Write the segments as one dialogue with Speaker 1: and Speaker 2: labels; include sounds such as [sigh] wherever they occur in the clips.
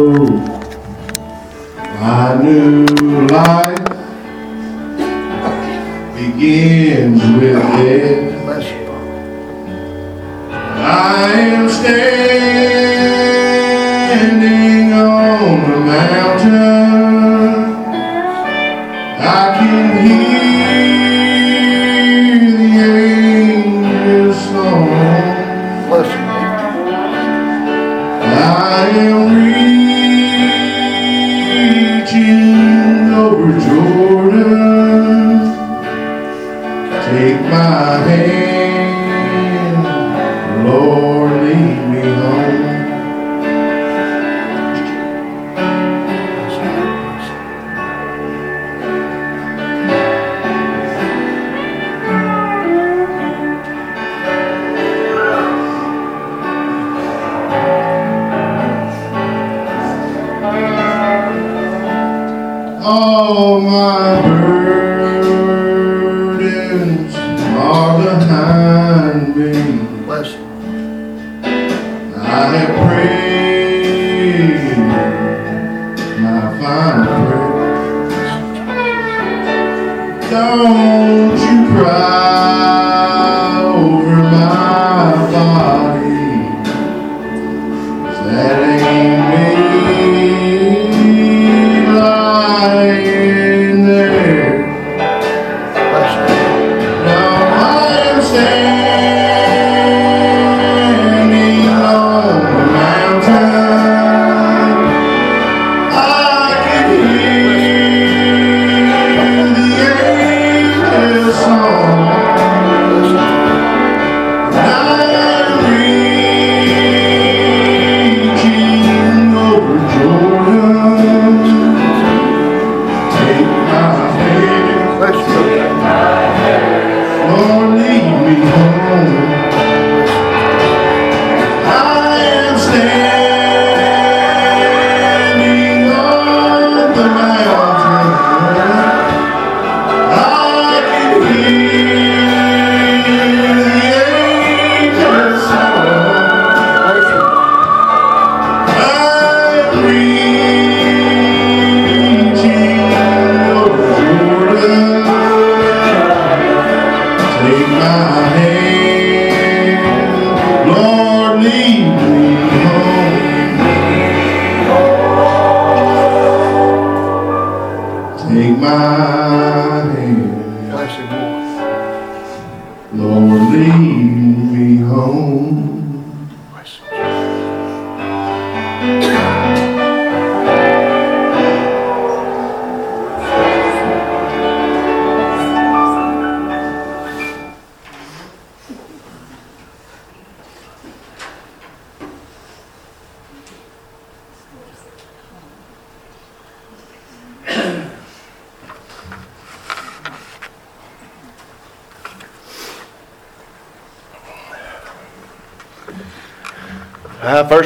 Speaker 1: My new life begins with death. I am standing on a mountain. Home.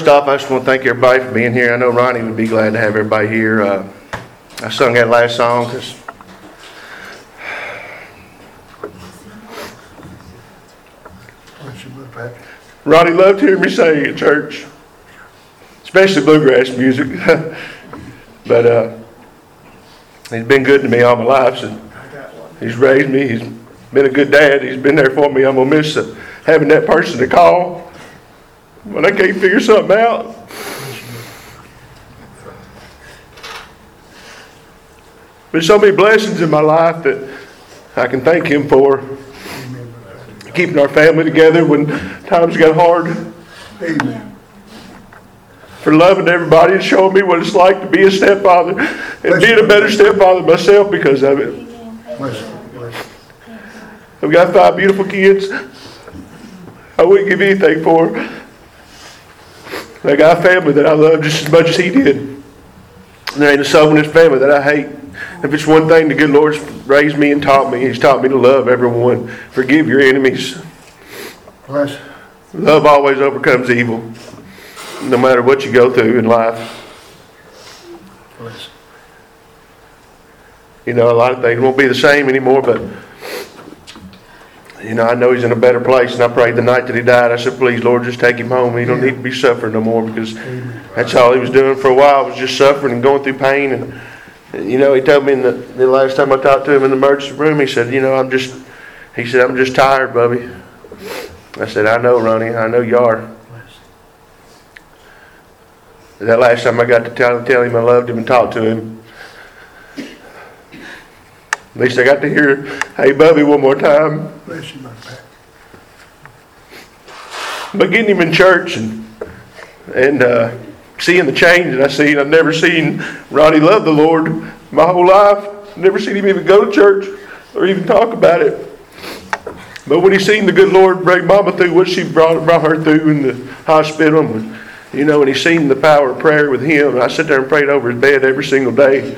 Speaker 2: First off, I just want to thank everybody for being here. I know Ronnie would be glad to have everybody here. Uh, I sung that last song because Ronnie loved hearing me sing at church, especially bluegrass music. [laughs] but uh, he's been good to me all my life. So he's raised me. He's been a good dad. He's been there for me. I'm gonna miss uh, having that person to call when I can't figure something out. There's so many blessings in my life that I can thank Him for. Keeping our family together when times got hard. For loving everybody and showing me what it's like to be a stepfather and being a better stepfather myself because of it. I've got five beautiful kids. I wouldn't give anything for. I got a family that I love just as much as he did. And there ain't a soul in this family that I hate. If it's one thing the good Lord's raised me and taught me, He's taught me to love everyone. Forgive your enemies.
Speaker 3: Bless.
Speaker 2: Love always overcomes evil, no matter what you go through in life.
Speaker 3: Bless.
Speaker 2: You know, a lot of things won't be the same anymore, but
Speaker 1: you know, I know he's in a better place, and I prayed the night that he died. I said, please, Lord, just take him home. He don't need to be suffering no more because that's all he was doing for a while was just suffering and going through pain. And you know, he told me in the, the last time I talked to him in the emergency room, he said, you know, I'm just, he said, I'm just tired, Bubby. I said, I know, Ronnie, I know you are. That last time I got to tell, tell him I loved him and talk to him, at least I got to hear, hey, Bubby, one more time.
Speaker 2: Bless you, my Pat.
Speaker 1: But getting him in church and and uh, seeing the change that I seen, I've never seen Ronnie love the Lord my whole life. Never seen him even go to church or even talk about it. But when he seen the good Lord bring Mama through what she brought, brought her through in the hospital, and, you know, and he seen the power of prayer with him, I sit there and prayed over his bed every single day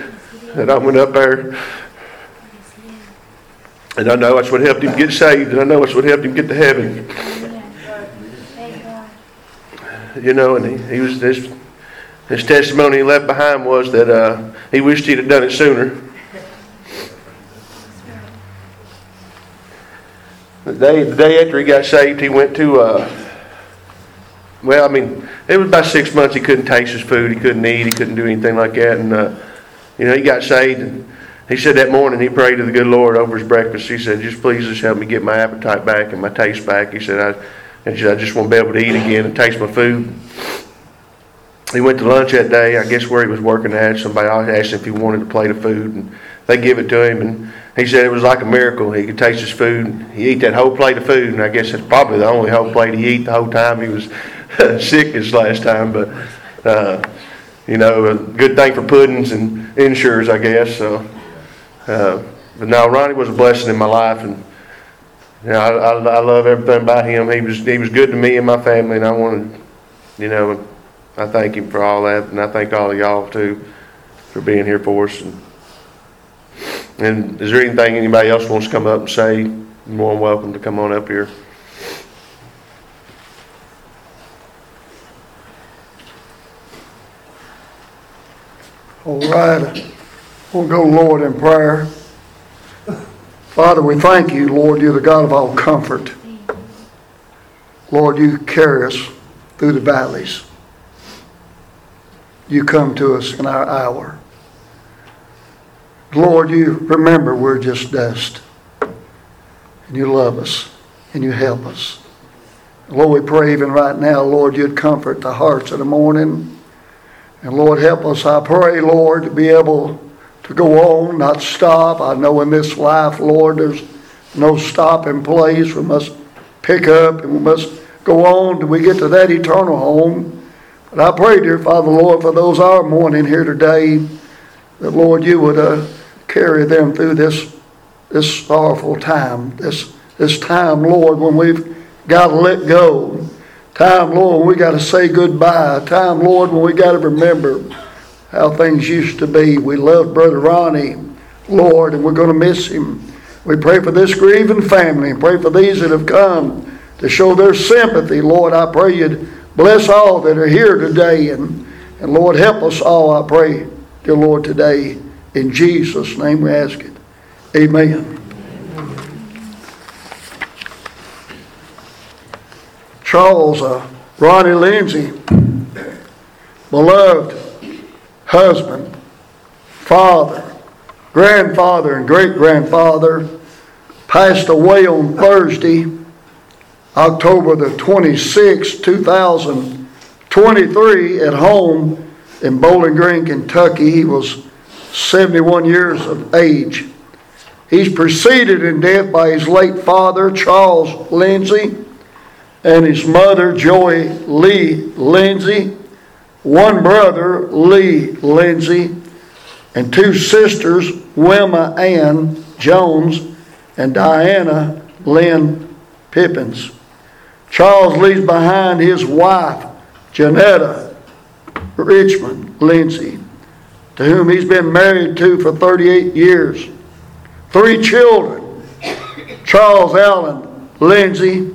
Speaker 1: that I went up there. And I know that's what helped him get saved, and I know that's what helped him get to heaven. you know, and he, he was this his testimony he left behind was that uh, he wished he'd have done it sooner. The day the day after he got saved, he went to. Uh, well, I mean, it was about six months he couldn't taste his food, he couldn't eat, he couldn't do anything like that, and uh, you know he got saved. And he said that morning he prayed to the good Lord over his breakfast. He said, "Just please, just help me get my appetite back and my taste back." He said, "I." And I just want to be able to eat again and taste my food. He went to lunch that day, I guess where he was working at. Somebody asked him if he wanted a plate of food, and they give it to him. And he said it was like a miracle. He could taste his food. He ate that whole plate of food, and I guess it's probably the only whole plate he ate the whole time he was [laughs] sick this last time. But, uh, you know, a good thing for puddings and Ensures, I guess. So, uh, but now Ronnie was a blessing in my life, and yeah, I, I, I love everything about him. He was he was good to me and my family, and I wanted, you know, I thank him for all that, and I thank all of y'all too for being here for us. And, and is there anything anybody else wants to come up and say? You're more than welcome to come on up here.
Speaker 2: All right. We'll go, Lord, in prayer. Father, we thank you, Lord. You're the God of all comfort. Lord, you carry us through the valleys. You come to us in our hour. Lord, you remember we're just dust. And you love us and you help us. Lord, we pray even right now, Lord, you'd comfort the hearts of the mourning. And Lord, help us, I pray, Lord, to be able to go on, not stop. I know in this life, Lord, there's no stopping place. We must pick up and we must go on till we get to that eternal home. But I pray, dear Father, Lord, for those our mourning here today, that Lord, you would uh, carry them through this this sorrowful time, this this time, Lord, when we've got to let go. Time, Lord, when we got to say goodbye. Time, Lord, when we got to remember how things used to be. We love Brother Ronnie, Lord, and we're going to miss him. We pray for this grieving family and pray for these that have come to show their sympathy. Lord, I pray you'd bless all that are here today. And, and Lord, help us all, I pray, dear Lord, today. In Jesus' name we ask it. Amen. Charles uh, Ronnie Lindsey, beloved husband, father, grandfather, and great grandfather, passed away on Thursday, October the 26th, 2023, at home in Bowling Green, Kentucky. He was 71 years of age. He's preceded in death by his late father, Charles Lindsey, and his mother, Joy Lee Lindsey, one brother, Lee Lindsey, and two sisters, Wilma Ann Jones and Diana Lynn Pippins. Charles leaves behind his wife, Janetta Richmond Lindsey, to whom he's been married to for 38 years. Three children, Charles Allen Lindsey,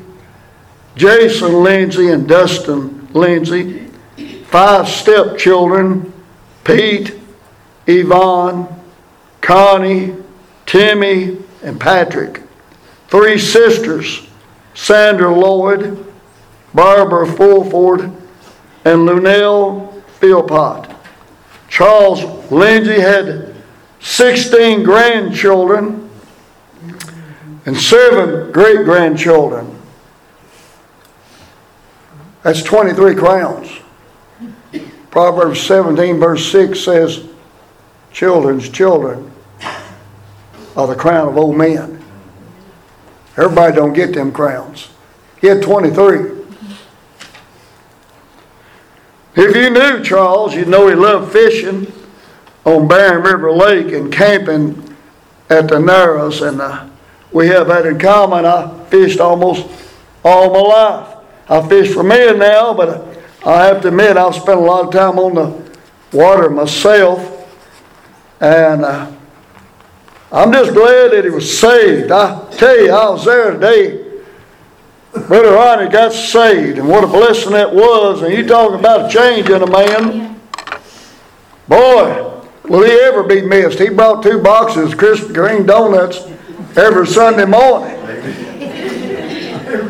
Speaker 2: Jason Lindsey, and Dustin Lindsey. Five stepchildren, Pete, Yvonne, Connie, Timmy, and Patrick. three sisters, Sandra Lloyd, Barbara Fulford, and Lunell Philpott. Charles Lindsey had 16 grandchildren and seven great grandchildren. That's 23 crowns. Proverbs 17, verse 6 says, Children's children are the crown of old men. Everybody don't get them crowns. He had 23. If you knew Charles, you'd know he loved fishing on Barren River Lake and camping at the Narrows. And uh, we have that in common. I fished almost all my life. I fish for men now, but I have to admit I've spent a lot of time on the water myself. And uh, I'm just glad that he was saved. I tell you, I was there today. Brother Ronnie got saved, and what a blessing that was. And you talking about a change in a man. Boy, will he ever be missed. He brought two boxes of Krispy Kreme donuts every Sunday morning.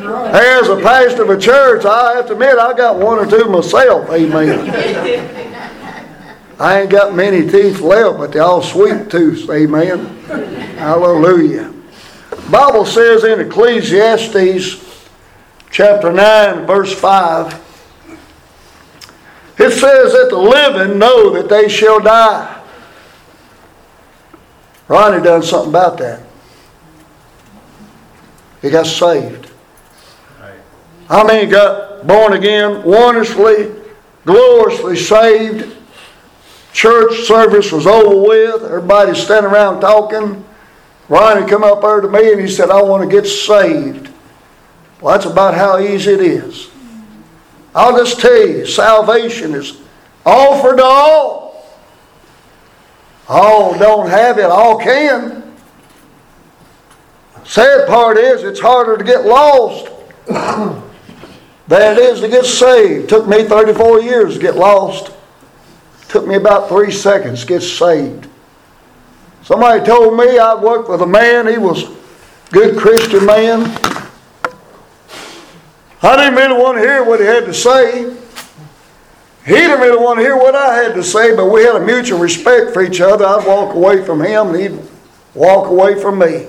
Speaker 2: As a pastor of a church, I have to admit I got one or two myself. Amen. I ain't got many teeth left, but they're all sweet teeth. Amen. Hallelujah. Bible says in Ecclesiastes chapter 9, verse 5, it says that the living know that they shall die. Ronnie done something about that. He got saved. I mean, got born again, wonderfully, gloriously saved. Church service was over with. Everybody standing around talking. Ronnie come up there to me and he said, I want to get saved. Well, that's about how easy it is. I'll just tell you, salvation is offered to all. All don't have it, all can. Sad part is it's harder to get lost than it is to get saved. Took me 34 years to get lost. Took me about three seconds to get saved. Somebody told me I'd worked with a man, he was a good Christian man. I didn't really want to hear what he had to say. He didn't really want to hear what I had to say, but we had a mutual respect for each other. I'd walk away from him, and he'd walk away from me.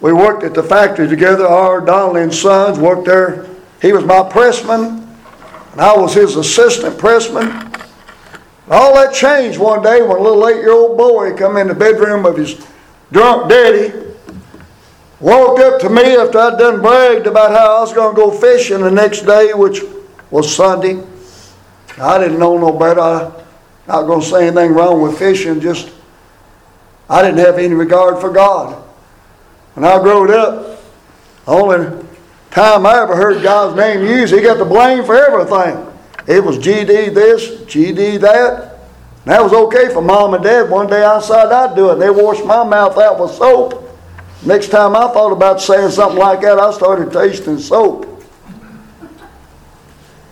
Speaker 2: We worked at the factory together. R.R. Donnelley and Sons worked there. He was my pressman, and I was his assistant pressman. And all that changed one day when a little eight-year-old boy come in the bedroom of his drunk daddy, walked up to me after I'd done bragged about how I was going to go fishing the next day, which was Sunday. I didn't know no better. I'm not going to say anything wrong with fishing, just I didn't have any regard for God. When I growed up, the only time I ever heard God's name used, He got the blame for everything. It was GD this, GD that. And that was okay for mom and dad. One day outside, I'd do it. They washed my mouth out with soap. Next time I thought about saying something like that, I started tasting soap.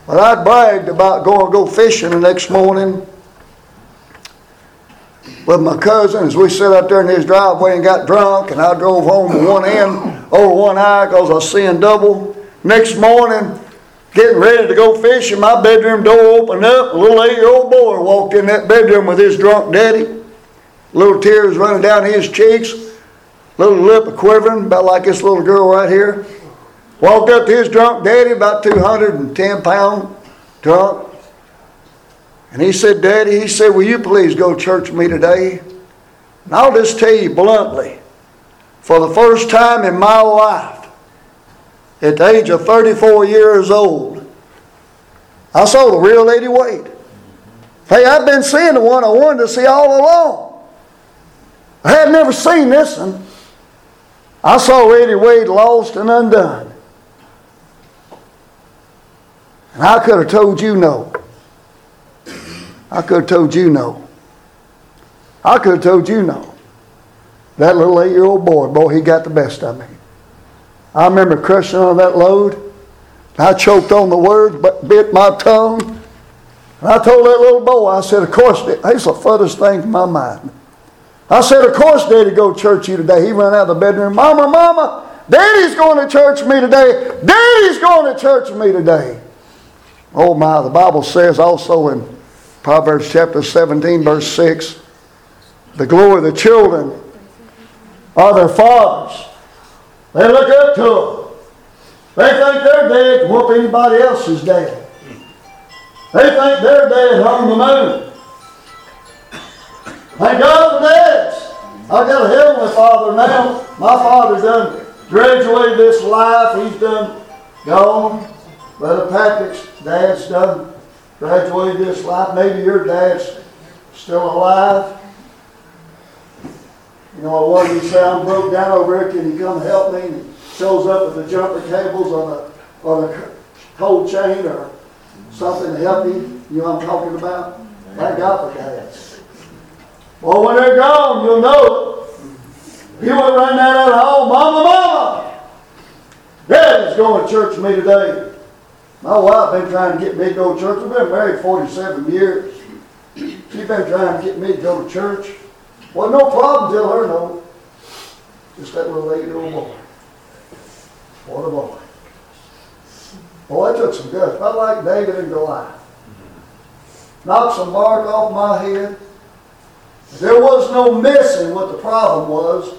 Speaker 2: But I bragged about going to go fishing the next morning with my cousin as we sat out there in his driveway and got drunk, and I drove home with one end over one eye because I was seeing double. Next morning, getting ready to go fishing, my bedroom door opened up. A little eight-year-old boy walked in that bedroom with his drunk daddy. Little tears running down his cheeks, little lip quivering, about like this little girl right here. Walked up to his drunk daddy, about 210 pound drunk. And he said, Daddy, he said, will you please go church with me today? And I'll just tell you bluntly, for the first time in my life, at the age of 34 years old, I saw the real Eddie Wade. Hey, I've been seeing the one I wanted to see all along. I had never seen this one. I saw Eddie Wade lost and undone. And I could have told you no. I could have told you no. I could have told you no. That little eight year old boy, boy, he got the best of me. I remember crushing on that load. I choked on the words, but bit my tongue. And I told that little boy, I said, of course, it's the furthest thing in my mind. I said, Of course, Daddy, go to church you today. He ran out of the bedroom. Mama, Mama, Daddy's going to church me today. Daddy's going to church me today. Oh my, the Bible says also in Proverbs chapter 17, verse 6, the glory of the children are their fathers. They look up to them. They think their dad can whoop anybody else's dad. They think their dad hung the moon. Thank God for dads. I got a heavenly father now. My father's done graduated this life. He's done gone. Brother Patrick's dad's done graduated this life. Maybe your dad's still alive. You know, what you say, I'm broke down over here. Can you come help me? And he shows up with the jumper cables on a, on a cold chain or something to help you. You know what I'm talking about? Thank God for dads. Well, when they're gone, you'll know it. Went running out of home, Mama, Mama! Daddy's going to church with me today. My wife been trying to get me to go to church. We've been married 47 years. She's been trying to get me to go to church. Well, no problem, till her no. Just that little eight-year-old boy. What a boy. Boy, it took some guts. I like David and Goliath. Knocked some bark off my head. There was no missing what the problem was.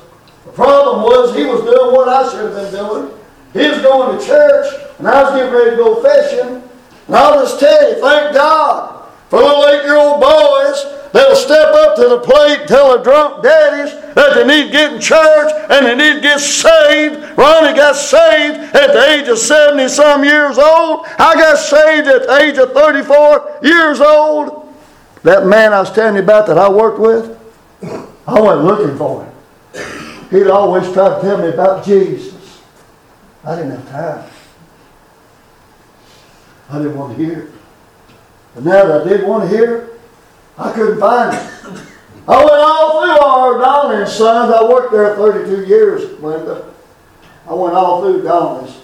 Speaker 2: The problem was he was doing what I should have been doing. He was going to church, and I was getting ready to go fishing. And I'll just tell you, thank God for little eight-year-old boys that'll step up to the plate and tell their drunk daddies that they need to get in church and they need to get saved. Ronnie got saved at the age of 70 some years old. I got saved at the age of 34 years old. That man I was telling you about that I worked with, I went looking for him. He'd always try to tell me about Jesus. I didn't have time. I didn't want to hear it. But now that I did want to hear it, I couldn't find it. I went all through R.R. Donnelley Sons. I worked there 32 years, Linda. I went all through Donnelley's.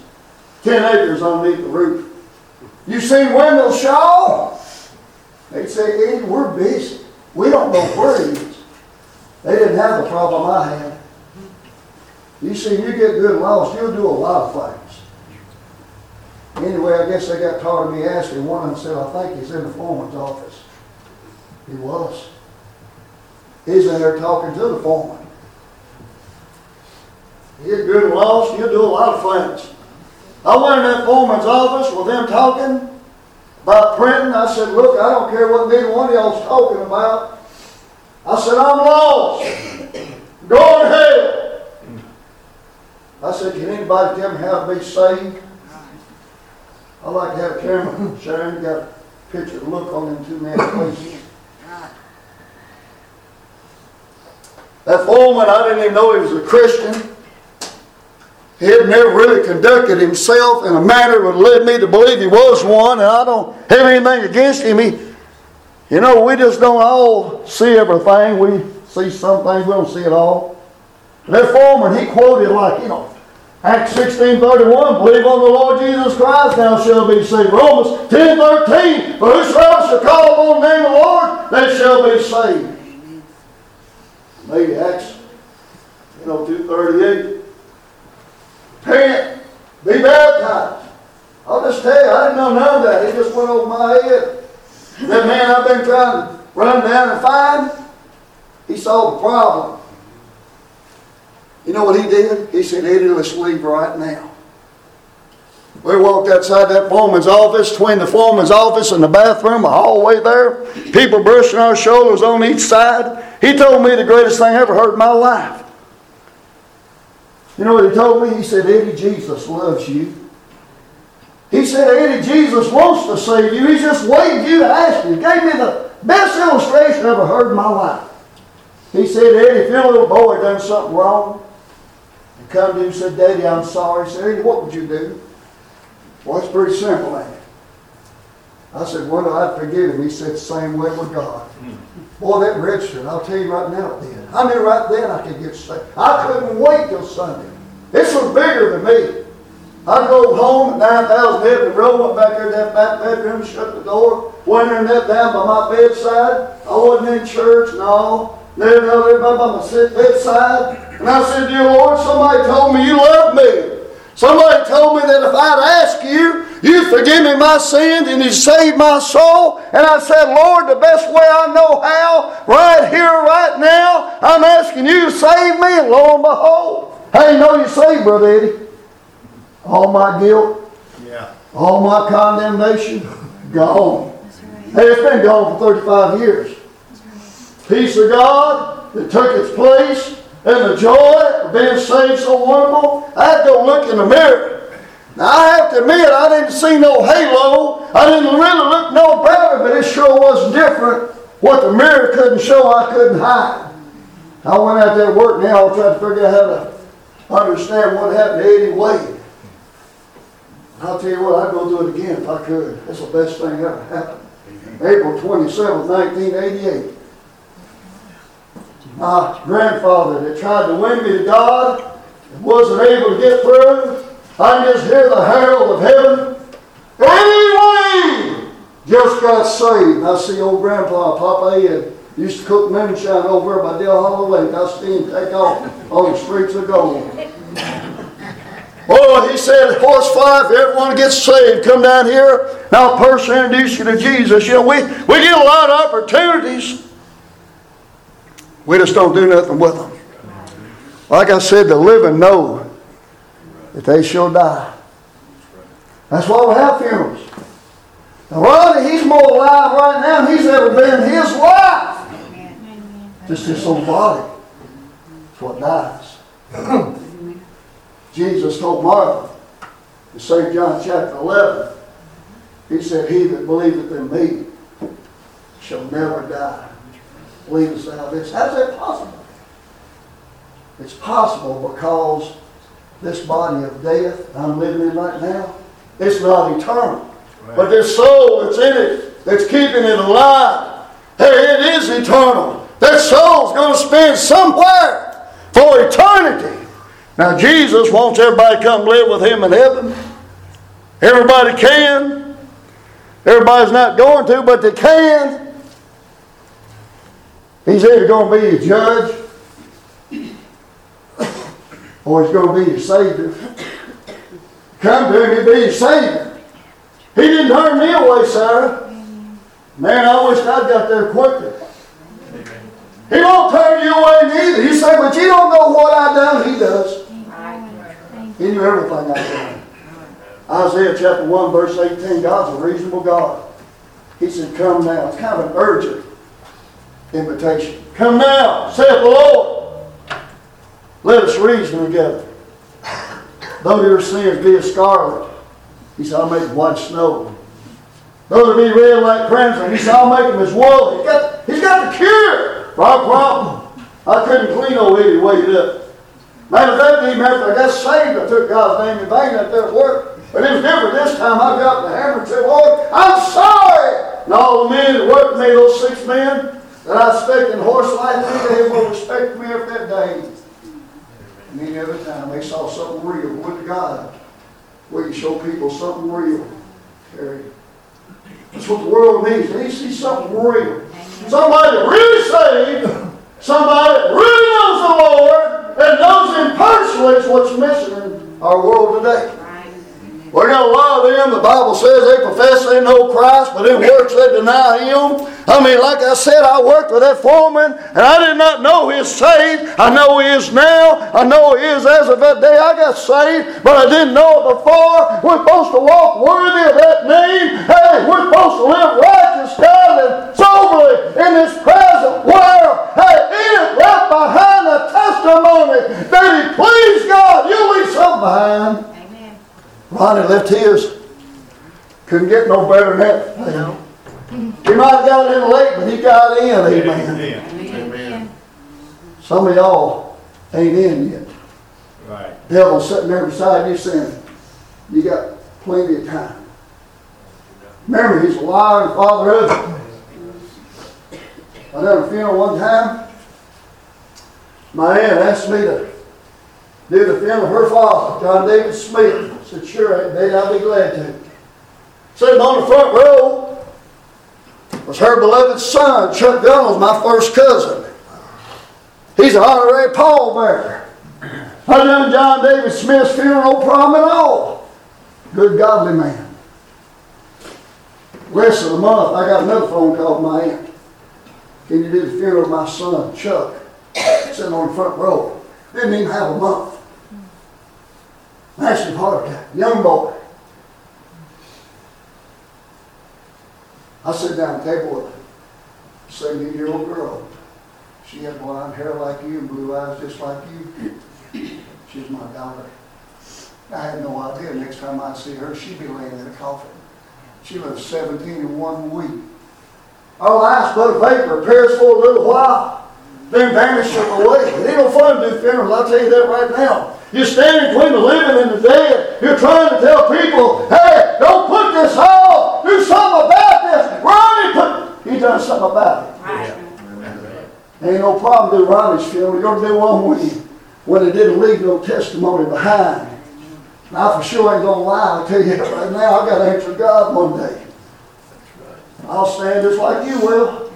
Speaker 2: 10 acres underneath the roof. You seen Wendell Shaw? They'd say, Eddie, we're busy. We don't know where he is. They didn't have the problem I had. You see, you get good and lost, you'll do a lot of things. Anyway, I guess they got tired of me asking. One of them said, I think he's in the foreman's office. He was. He's in there talking to the foreman. You get good and lost, you'll do a lot of things. I went in that foreman's office with them talking about printing. I said, look, I don't care what neither one of y'all's talking about. I said, I'm lost. Go to hell. I said, can anybody tell me how to be saved? I like to have a camera. [laughs] Sharon got a picture of look on them two men [coughs] faces. That foreman, I didn't even know he was a Christian. He had never really conducted himself in a manner that led me to believe he was one, and I don't have anything against him. He, you know, we just don't all see everything. We see some things, we don't see it all. That foreman, he quoted like, you know, Acts 16, 31, believe on the Lord Jesus Christ, thou shalt be saved. Romans 10, 13, for whosoever shall call upon the name of the Lord, they shall be saved. Maybe Acts, you know, 238. Repent, be baptized. I'll just tell you, I didn't know none of that. It just went over my head. That man I've been trying to run down and find, he saw the problem. You know what he did? He said, Eddie, let's leave right now. We walked outside that foreman's office, between the foreman's office and the bathroom, a hallway there. People brushing our shoulders on each side. He told me the greatest thing I ever heard in my life. You know what he told me? He said, Eddie, Jesus loves you. He said, Eddie, Jesus wants to save you. He's just waiting for you to ask you. He gave me the best illustration I ever heard in my life. He said, Eddie, if your little boy done something wrong, and come to you and said, Daddy, I'm sorry. He said, Eddie, what would you do? Well, it's pretty simple, ain't it? I said, well, I'd forgive him. He said, same way with God. Hmm. Boy, that registered. I'll tell you right now it did. I knew right then I could get saved. I couldn't wait till Sunday. This was bigger than me. I drove home at 9,000 Edmond Road, went back there to that back bedroom, shut the door, went in there down by my bedside. I wasn't in church, no. There, there, by my bedside. And I said, Dear Lord, somebody told me you love me. Somebody told me that if I'd ask you, you'd forgive me my sins and you'd save my soul. And I said, Lord, the best way I know how, right here, right now, I'm asking you to save me. And lo and behold, how you know you saved, Brother Eddie? All my guilt,
Speaker 4: Yeah.
Speaker 2: all my condemnation, gone. Hey, it's been gone for 35 years. Peace of God that took its place and the joy of being saved so wonderful. I had to go look in the mirror. Now, I have to admit, I didn't see no halo. I didn't really look no better, but it sure was different. What the mirror couldn't show, I couldn't hide. I went out there to work now, I tried to figure out how to understand what happened to Eddie Wade. I'll tell you what, I'd go do it again if I could. That's the best thing ever happened. April 27, 1988. My grandfather that tried to win me to God and wasn't able to get through. I just hear the herald of heaven. Anyway, just got saved. I see old grandpa, Papa Ed, used to cook moonshine over by Dale Hollow Lake. I see him take off on the streets of gold. Oh, he said, horse five, everyone gets saved. Come down here, and I'll personally introduce you to Jesus. You know, we, we get a lot of opportunities. We just don't do nothing with them. Like I said, the living know that they shall die. That's why we have funerals. Now, Ronnie, he's more alive right now than he's ever been in his life. Just this old body. That's what dies. [clears throat] Jesus told Martha in St. John chapter 11, He said, He that believeth in me shall never die. Believest thou this? How's that possible? It's possible because this body of death I'm living in right now, it's not eternal. But this soul that's in it, that's keeping it alive, hey, it is eternal. That soul's going to spend somewhere for eternity. Now, Jesus wants everybody to come live with Him in heaven. Everybody can. Everybody's not going to, but they can. He's either going to be your judge or He's going to be your Savior. Come to Him, He'll be your Savior. He didn't turn me away, Sarah. Man, I wish I'd got there quicker. He won't turn you away neither. You say, but you don't know what I've done. He does. He knew everything I done. Isaiah chapter 1, verse 18, God's a reasonable God. He said, Come now. It's kind of an urgent invitation. Come now, saith the Lord. Let us reason together. Though your sins be as scarlet, he said, I'll make them white snow. Though they be red like crimson, he said, I'll make them as wool. He's got, he's got the cure for our problem. I couldn't clean old Eddie Wade up. Matter of fact, even after I got saved, I took God's name in vain at work. But it was different this time. I got the hammer and said, Lord, I'm sorry. And all the men that worked me, those six men that I expected in horse life, they will respect me up that day. And any other time they saw something real. Would to God, we can show people something real. Terry. That's what the world needs. They see something real. Somebody really saved. Somebody really knows the Lord and knows Him personally is what's missing in our world today. We got a lot of them, the Bible says they profess they know Christ, but in works they deny Him. I mean, like I said, I worked with that foreman, and I did not know he was saved. I know he is now. I know he is as of that day I got saved, but I didn't know it before. We're supposed to walk worthy of that name. Hey, we're supposed to live righteous, and soberly in this present world. Hey, it left behind a testimony that he pleased God. You leave something behind. Ronnie left his. Couldn't get no better than that. He might have got in late, but he got in. Amen.
Speaker 4: Amen.
Speaker 2: Some of y'all ain't in yet.
Speaker 4: Right.
Speaker 2: Devil's sitting there beside you saying, you got plenty of time. Remember, he's a liar and father of it. I done a funeral one time. My aunt asked me to do the funeral of her father, John David Smith. Said, sure, Dad, I'll be glad to. Sitting on the front row was her beloved son, Chuck Gunnels, my first cousin. He's an honorary pallbearer. I done John David Smith's funeral, no problem at all. Good godly man. Less than a month, I got another phone call from my aunt. Can you do the funeral of my son, Chuck? Sitting on the front row. Didn't even have a month. Massive heart attack. Young boy. I sit down at the table with a 70 year old girl. She had blonde hair like you and blue eyes just like you. She's my daughter. I had no idea next time I'd see her, she'd be laying in a coffin. She lived 17 in one week. Our life's but a vapor, appears for a little while, then vanishes away. It ain't no fun to do funerals, I'll tell you that right now. You're standing between the living and the dead. You're trying to tell people, hey, don't put this off. Do something about this. Ronnie put, he done something about it. Ain't no problem doing Ronnie's funeral. You're going to do one when, he, when it didn't leave no testimony behind. Now, for sure ain't going to lie. I'll tell you right now, I got to answer God one day. I'll stand just like you will.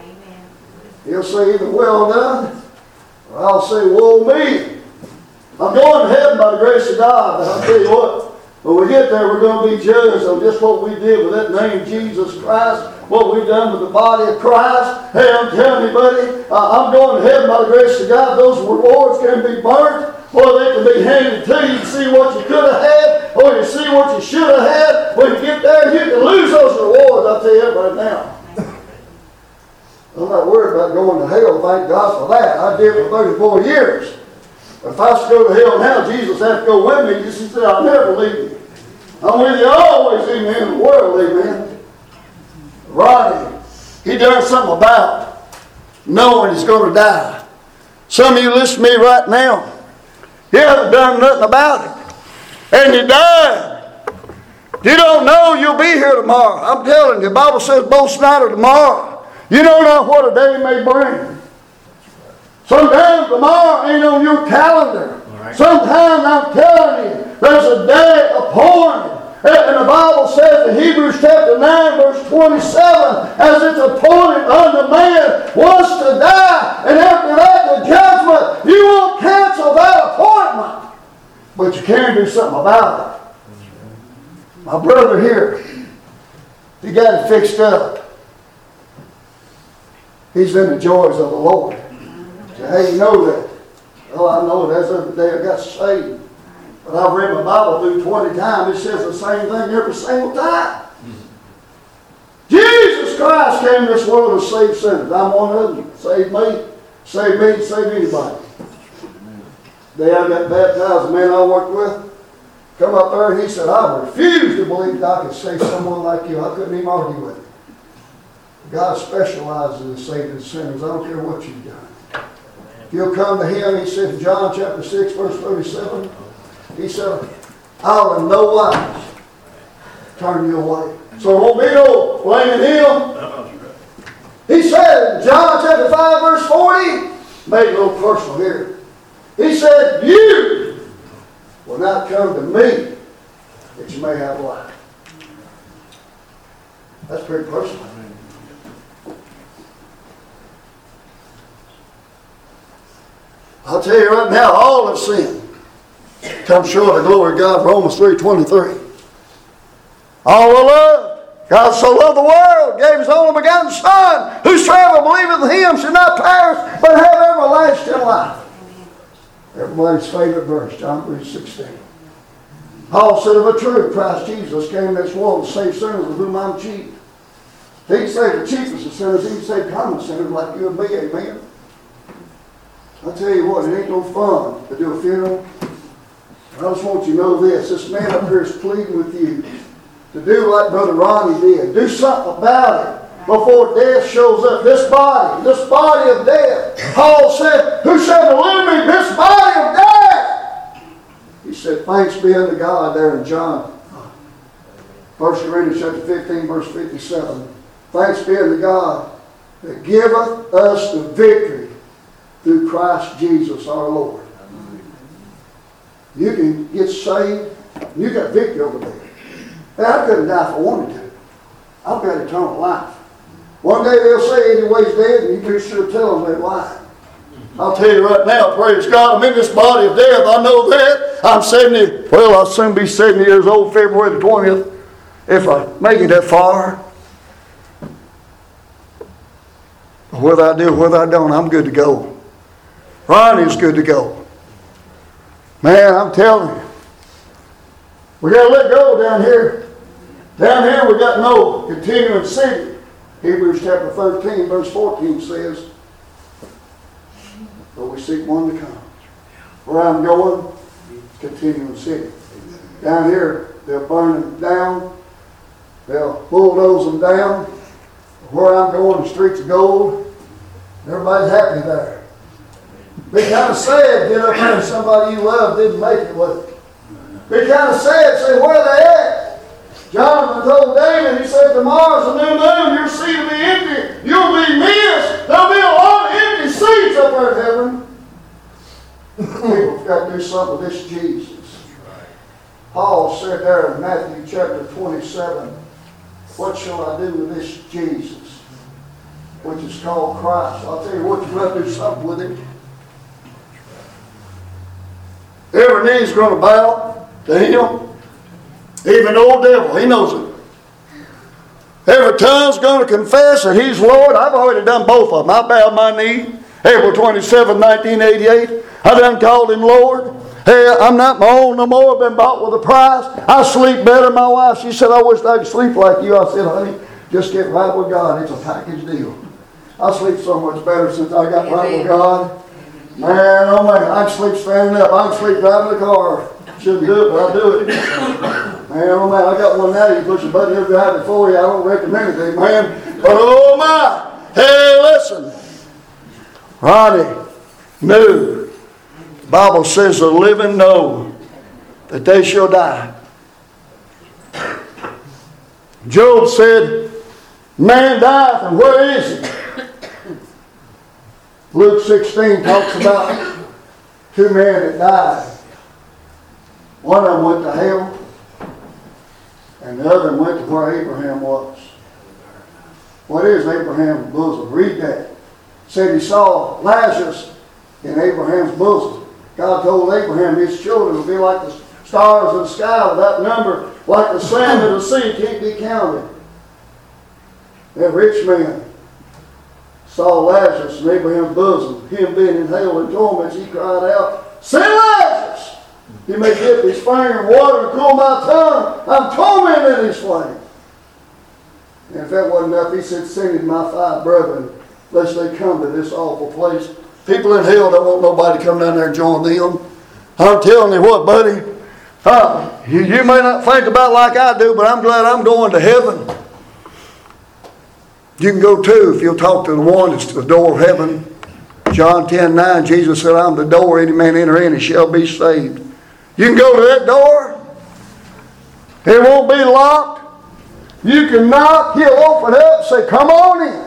Speaker 2: He'll say either well done, or I'll say woe me. I'm going to heaven by the grace of God, but I'll tell you what, when we get there, we're going to be judged on just what we did with that name, Jesus Christ, what we've done with the body of Christ. Hey, I'm telling you, buddy, I'm going to heaven by the grace of God. Those rewards can be burnt, or they can be handed to you to see what you could have had, or you see what you should have had. When you get there, you can lose those rewards. I'll tell you right now. I'm not worried about going to hell, thank God for that. I did for 34 years. If I to go to hell now, Jesus has to go with me. Jesus said, I'll never leave you. I'm with you always, amen, in the world, amen. Ronnie, he done something about knowing he's going to die. Some of you listen to me right now. You haven't done nothing about it. And you died. You don't know you'll be here tomorrow. I'm telling you, the Bible says both night or tomorrow. You don't know what a day may bring. Sometimes tomorrow ain't on your calendar. Sometimes I'm telling you, there's a day appointed. And the Bible says in Hebrews chapter 9, verse 27, as it's appointed unto man once to die, and after that the judgment, you won't cancel that appointment. But you can do something about it. My brother here, he got it fixed up. He's in the joys of the Lord. Say, hey, you know that. Oh, I know that's other day I got saved. But I've read my Bible through 20 times. It says the same thing every single time. Jesus Christ came to this world to save sinners. I'm one of them. Save me. Save me. Save anybody. The day I got baptized, the man I worked with, come up there and he said, I refuse to believe that I could save someone like you. I couldn't even argue with him. God specializes in saving sinners. I don't care what you've done. You'll come to him, he said in John chapter 6, verse 37, he said, I'll in no wise turn you away. So it won't be no blaming him. He said in John chapter 5, verse 40, made a little personal here. He said, You will not come to me that you may have life. That's pretty personal. I'll tell you right now, all have sinned. Come short of the glory of God, Romans 3.23. All are loved. God so loved the world, gave his only begotten Son, whosoever believeth in him should not perish, but have everlasting life. Everybody's favorite verse, John 3, 16. Paul said of a truth, Christ Jesus came in this world to save sinners of whom I'm chief. He can save the chiefest of sinners, he can save common sinners like you and me, amen. I tell you what, it ain't no fun to do a funeral. I just want you to know this. This man up here is pleading with you to do like Brother Ronnie did. Do something about it before death shows up. This body, this body of death. Paul said, Who shall deliver me this body of death? He said, Thanks be unto God there in John. 1 Corinthians chapter 15, verse 57. Thanks be unto God that giveth us the victory through Christ Jesus our Lord. You can get saved. You got victory over there. Hey, I couldn't die if I wanted to. I've got eternal life. One day they'll say anybody's dead, and you pretty sure tell them they're lying. I'll tell you right now, praise God, I'm in this body of death. I know that. I'm 70, well, I'll soon be 70 years old, February the 20th, if I make it that far. Whether I do, whether I don't, I'm good to go. Ronnie's good to go. Man, I'm telling you. We got to let go down here. Down here we got no continuing city. Hebrews chapter 13, verse 14 says, But we seek one to come. Where I'm going, continuing city. Down here, they'll burn them down. They'll bulldoze them down. Where I'm going, the streets of gold. Everybody's happy there. Be kind of sad, get up there and somebody you love didn't make it with it. Be kind of sad, say, where they at? Jonathan told David, he said, tomorrow's a new moon, your seat will be empty. You'll be missed. There'll be a lot of empty seats up there in heaven. [laughs] People got to do something with this Jesus. Paul said there in Matthew chapter 27, what shall I do with this Jesus? Which is called Christ. I'll tell you what, you got to do something with him. Every knee's going to bow to him. Even the old devil, he knows it. Every tongue's going to confess that he's Lord. I've already done both of them. I bowed my knee April 27, 1988. I done called him Lord. Hey, I'm not my own no more. I've been bought with a price. I sleep better. My wife, she said, I wish I could sleep like you. I said, honey, just get right with God. It's a package deal. I sleep so much better since I got right with God. Man, oh man, I can sleep standing up. I can sleep driving the car. Shouldn't do it, but I do it. Man, oh man, I got one now. You push a button, he'll drive it for you. I don't recommend it, man. But oh my, hey, listen. Ronnie knew. The Bible says the living know that they shall die. Job said, Man dieth, and where is he? Luke 16 talks about two men that died. One of them went to hell, and the other went to where Abraham was. What is Abraham's bosom? Read that. Said he saw Lazarus in Abraham's bosom. God told Abraham his children would be like the stars in the sky without number, like the sand of the sea can't be counted. That rich man saw Lazarus in Abraham's bosom, him being in hell and torments, he cried out, Send Lazarus! He may dip his finger in water and cool my tongue. I'm tormented in his flame. And if that wasn't enough, he said, Send my five brethren, lest they come to this awful place. People in hell don't want nobody to come down there and join them. I'm telling you what, buddy. Uh, you, you may not think about like I do, but I'm glad I'm going to heaven. You can go too if you'll talk to the one that's the door of heaven. John 10 9, Jesus said, I'm the door, any man enter in he shall be saved. You can go to that door. It won't be locked. You can knock, he'll open up, say, Come on in.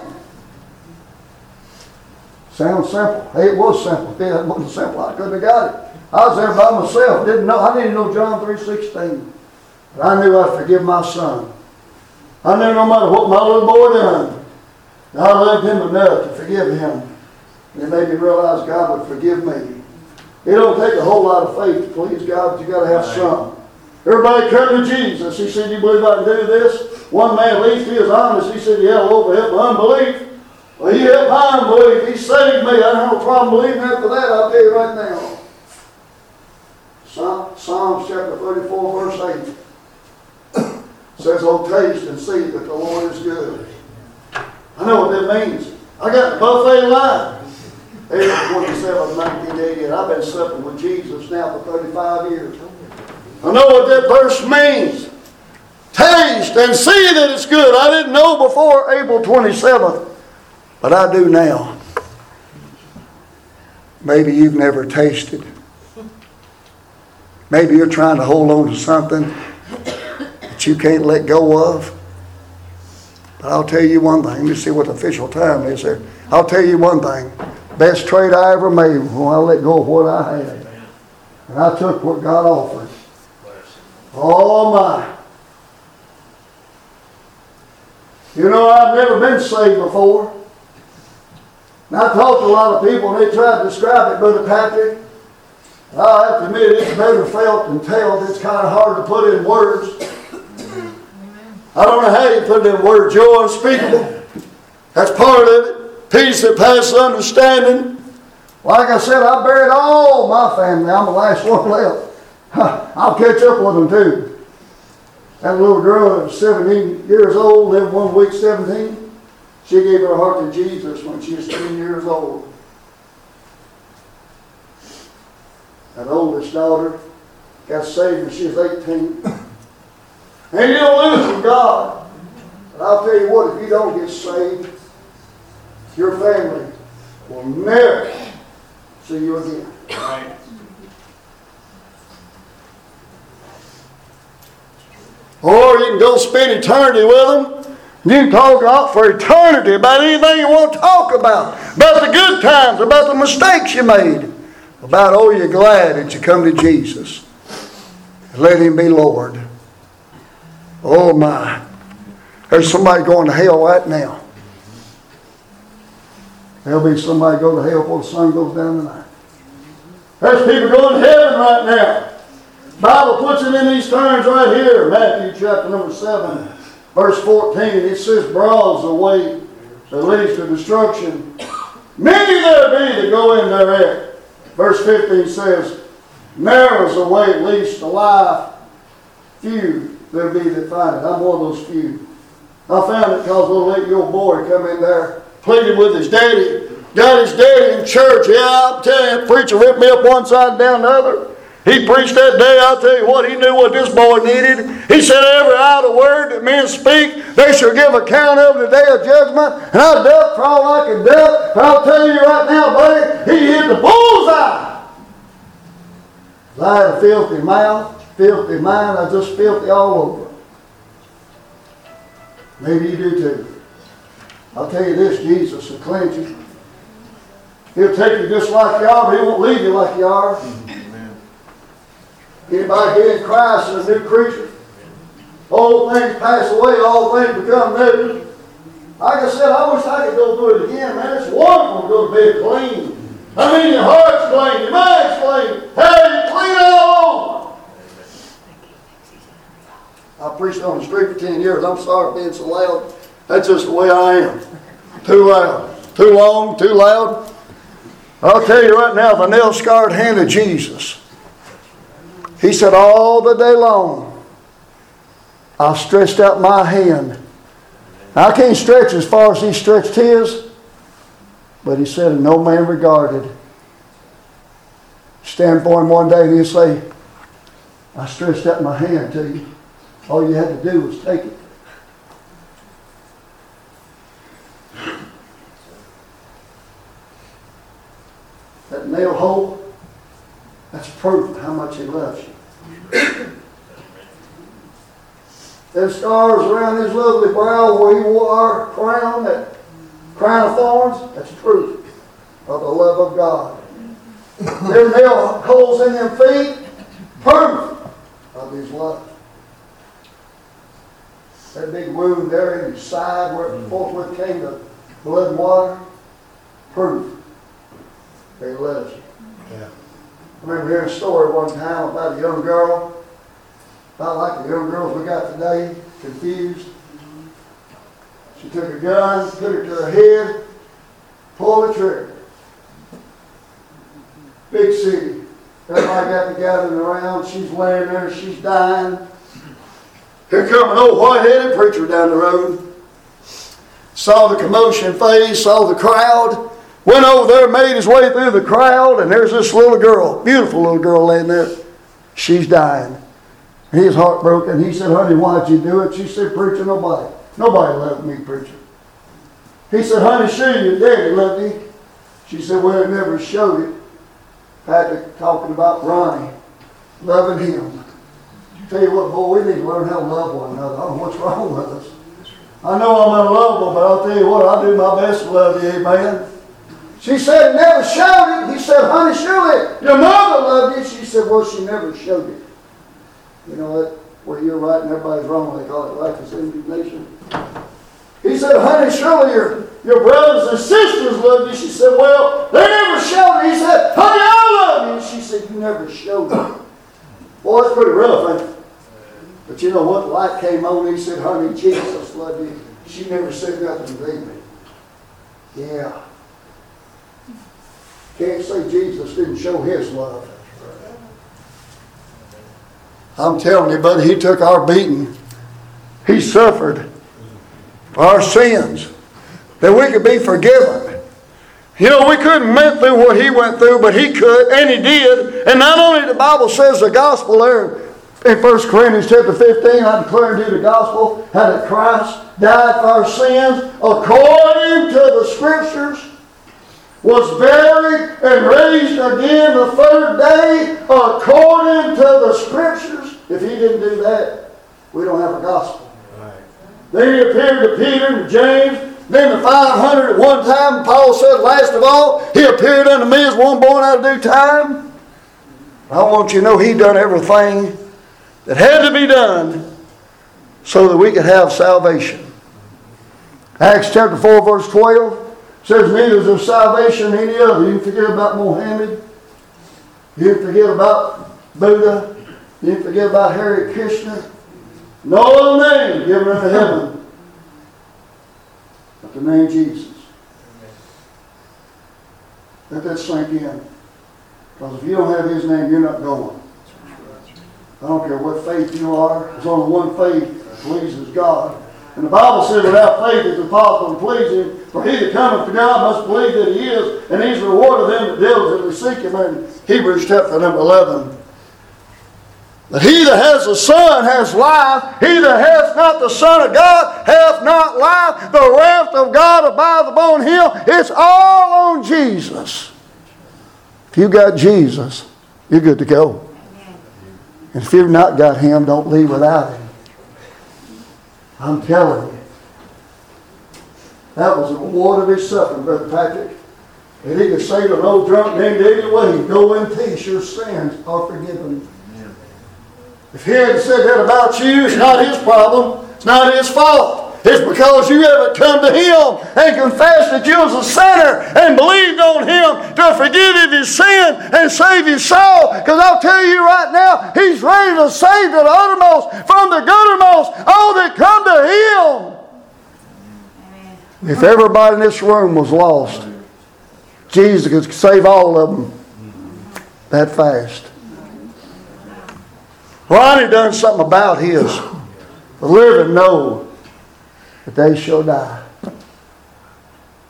Speaker 2: Sounds simple. Hey, it was simple. If it wasn't simple, I couldn't have got it. I was there by myself. Didn't know. I didn't know John three sixteen, but I knew I'd forgive my son. I knew no matter what my little boy done, I loved him enough to forgive him. And it made me realize God would forgive me. It don't take a whole lot of faith to please God, but you got to have some. Everybody come to Jesus. He said, "You believe I can do this?" One man, at least he was honest. He said, "Yeah, Lord, help my unbelief." Well, he helped my unbelief. He saved me. I don't have a problem believing after that. I'll tell you right now. Psalms chapter 34, verse 8 [coughs] says, Oh, taste and see that the Lord is good. I know what that means. I got the buffet line. April 27, 1988. I've been supping with Jesus now for 35 years. I know what that verse means. Taste and see that it's good. I didn't know before April 27th, but I do now. Maybe you've never tasted. Maybe you're trying to hold on to something that you can't let go of. But I'll tell you one thing. Let me see what the official time is there. I'll tell you one thing. Best trade I ever made when I let go of what I had. And I took what God offered. Oh my. You know, I've never been saved before. And I talked to a lot of people and they tried to describe it, Brother Patrick. I have to admit, it's better felt than told. It's kind of hard to put in words. I don't know how you put it in words. Joy unspeakable. That's part of it. Peace that passes understanding. Like I said, I buried all my family. I'm the last one left. [laughs] I'll catch up with them too. That little girl that was 17 years old, lived one week 17. She gave her heart to Jesus when she was 10 years old. That oldest daughter got saved when she was 18. And you don't lose from God. But I'll tell you what, if you don't get saved, your family will never see you again. Or you can go spend eternity with them. You can talk out for eternity about anything you want to talk about. About the good times, about the mistakes you made. About, oh, you're glad that you come to Jesus. And let Him be Lord. Oh, my. There's somebody going to hell right now. There'll be somebody go to hell before the sun goes down tonight. There's people going to heaven right now. Bible puts it in these terms right here, Matthew chapter number 7, verse 14. It says, Broad's the way that leads to destruction. Many there be that go in thereat. Verse 15 says, Narrow's the way that leads to life. Few there be that find it. I'm one of those few. I found it because little eight-year-old boy come in there, pleading with his daddy. His daddy in church. Yeah, I'm telling you, preacher ripped me up one side and down the other. He preached that day, I'll tell you what, he knew what this boy needed. He said, Every idle word that men speak, they shall give account of in the day of judgment. And I ducked for all I could duck. But I'll tell you right now, buddy, he hit the bullseye. Had a filthy mouth, filthy mind, I just filthy all over. Maybe you do too. I'll tell you this, Jesus will cleanse you. He'll take you just like you are, but he won't leave you like you are. Anybody get in Christ is a new creature. Old things pass away, all things become new. Like I said, I wish I could go through it again, man. It's wonderful to go to bed clean. I mean, your heart's clean, your mind's clean. Hey, you clean all over. I preached on the street for 10 years. I'm sorry for being so loud. That's just the way I am. Too loud. Too long, too loud. I'll tell you right now, the nail scarred hand of Jesus. He said, All the day long, I stretched out my hand. I can't stretch as far as he stretched his, but he said, no man regarded. Stand for him one day and he'll say, I stretched out my hand to you. All you had to do was take it. That nail hole, that's proof of how much he loves you. Them stars around his lovely brow where he wore our crown, that crown of thorns, that's proof of the love of God. Them nail holes in them feet, proof of his love. That big wound there in his side where mm. it forthwith came the blood and water, proof They he loves you. I remember hearing a story one time about a young girl, about like the young girls we got today, confused. She took a gun, put it to her head, pulled the trigger. Big city. Everybody got to gathering around. She's laying there, she's dying. Here come an old white-headed preacher down the road. Saw the commotion phase, saw the crowd. Went over there, made his way through the crowd, and there's this little girl, beautiful little girl laying there. She's dying. He was heartbroken. He said, honey, why'd you do it? She said, preacher, nobody. Nobody loved me, preacher. He said, honey, sure your daddy loved me. She said, well, it never showed it. Patrick talking about Ronnie, loving him. Tell you what, boy, we need to learn how to love one another. I don't know what's wrong with us. I know I'm unlovable, but I'll tell you what, I'll do my best to love you, amen. She said, never showed it. He said, honey, surely your mother loved you. She said, well, she never showed it. You know, what? where you're right and everybody's wrong, they call it righteous indignation. He said, honey, surely your, your brothers and sisters love you. She said, well, they never showed it. He said, honey, I love you. She said, you never showed it. Boy, that's pretty rough, ain't it? But you know what? Light came on. He said, honey, Jesus loved you. She never said nothing to me. Yeah. Can't say Jesus didn't show his love. I'm telling you, buddy, he took our beating. He suffered for our sins that we could be forgiven. You know, we couldn't went through what he went through, but he could, and he did. And not only the Bible says the gospel there in 1 Corinthians chapter 15, I declare to you the gospel, how that Christ died for our sins according to the scriptures, was buried and raised again the third day according to the scriptures. If he didn't do that, we don't have a gospel. Then he appeared to Peter and James, then the 500 at one time. Paul said, last of all, he appeared unto me as one born out of due time. I want you to know he done everything that had to be done so that we could have salvation. Acts chapter 4, verse 12 says, Neither is there salvation in any other. You forget about Mohammed. You forget about Buddha. You forget about Hare Krishna. No other name given unto heaven but the name Jesus. Let that sink in. Because if you don't have his name, you're not going. I don't care what faith you are. There's only one faith that pleases God. And the Bible says without faith it's impossible to please him. For he that cometh to God must believe that he is, and he's the reward of them that diligently seek him. In Hebrews chapter number 11. That he that has the Son has life. He that has not the Son of God hath not life. The wrath of God abideth upon him. It's all on Jesus. If you got Jesus, you're good to go. And if you've not got him, don't leave without him. I'm telling you. That was the reward of his suffering, Brother Patrick. And he could say to an old drunk named Eddie Wade, Go in peace, your sins are forgiven. If he had said that about you, it's not his problem. It's not his fault. It's because you haven't come to him and confessed that you was a sinner and believed on him to forgive you his sin and save your soul. Because I'll tell you right now, he's ready to save the uttermost from the guttermost all that come to him. If everybody in this room was lost, Jesus could save all of them that fast. Ronnie done something about his. The living know that they shall die.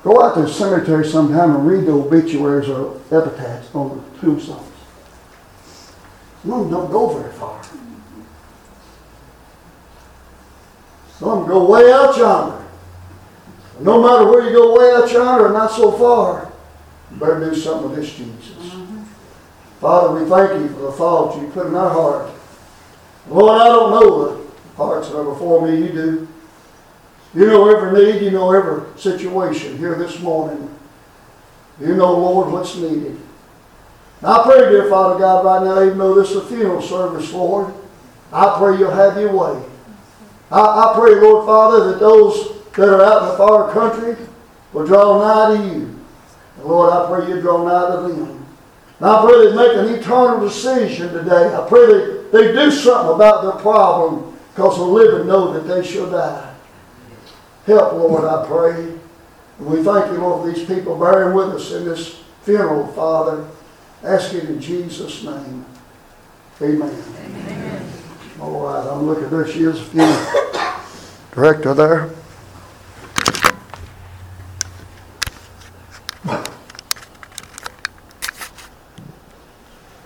Speaker 2: Go out to the cemetery sometime and read the obituaries or epitaphs on the tombstones. Some of them don't go very far. Some go way out yonder. No matter where you go way out yonder or not so far, you better do something with this Jesus. Father, we thank you for the thoughts you put in our heart. Lord, I don't know the hearts that are before me. You do. You know every need. You know every situation here this morning. You know, Lord, what's needed. I pray, dear Father God, right now, even though this is a funeral service, Lord, I pray you'll have your way. I, I pray, Lord Father, that those that are out in the far country will draw nigh to you. And Lord, I pray you draw nigh to them. And I pray they make an eternal decision today. I pray they, they do something about their problem because the living know that they shall die. Help, Lord, I pray. And we thank you, Lord, for these people bearing with us in this funeral, Father. Ask it in Jesus' name. Amen. Amen. All right, I'm looking there. She is a funeral director there.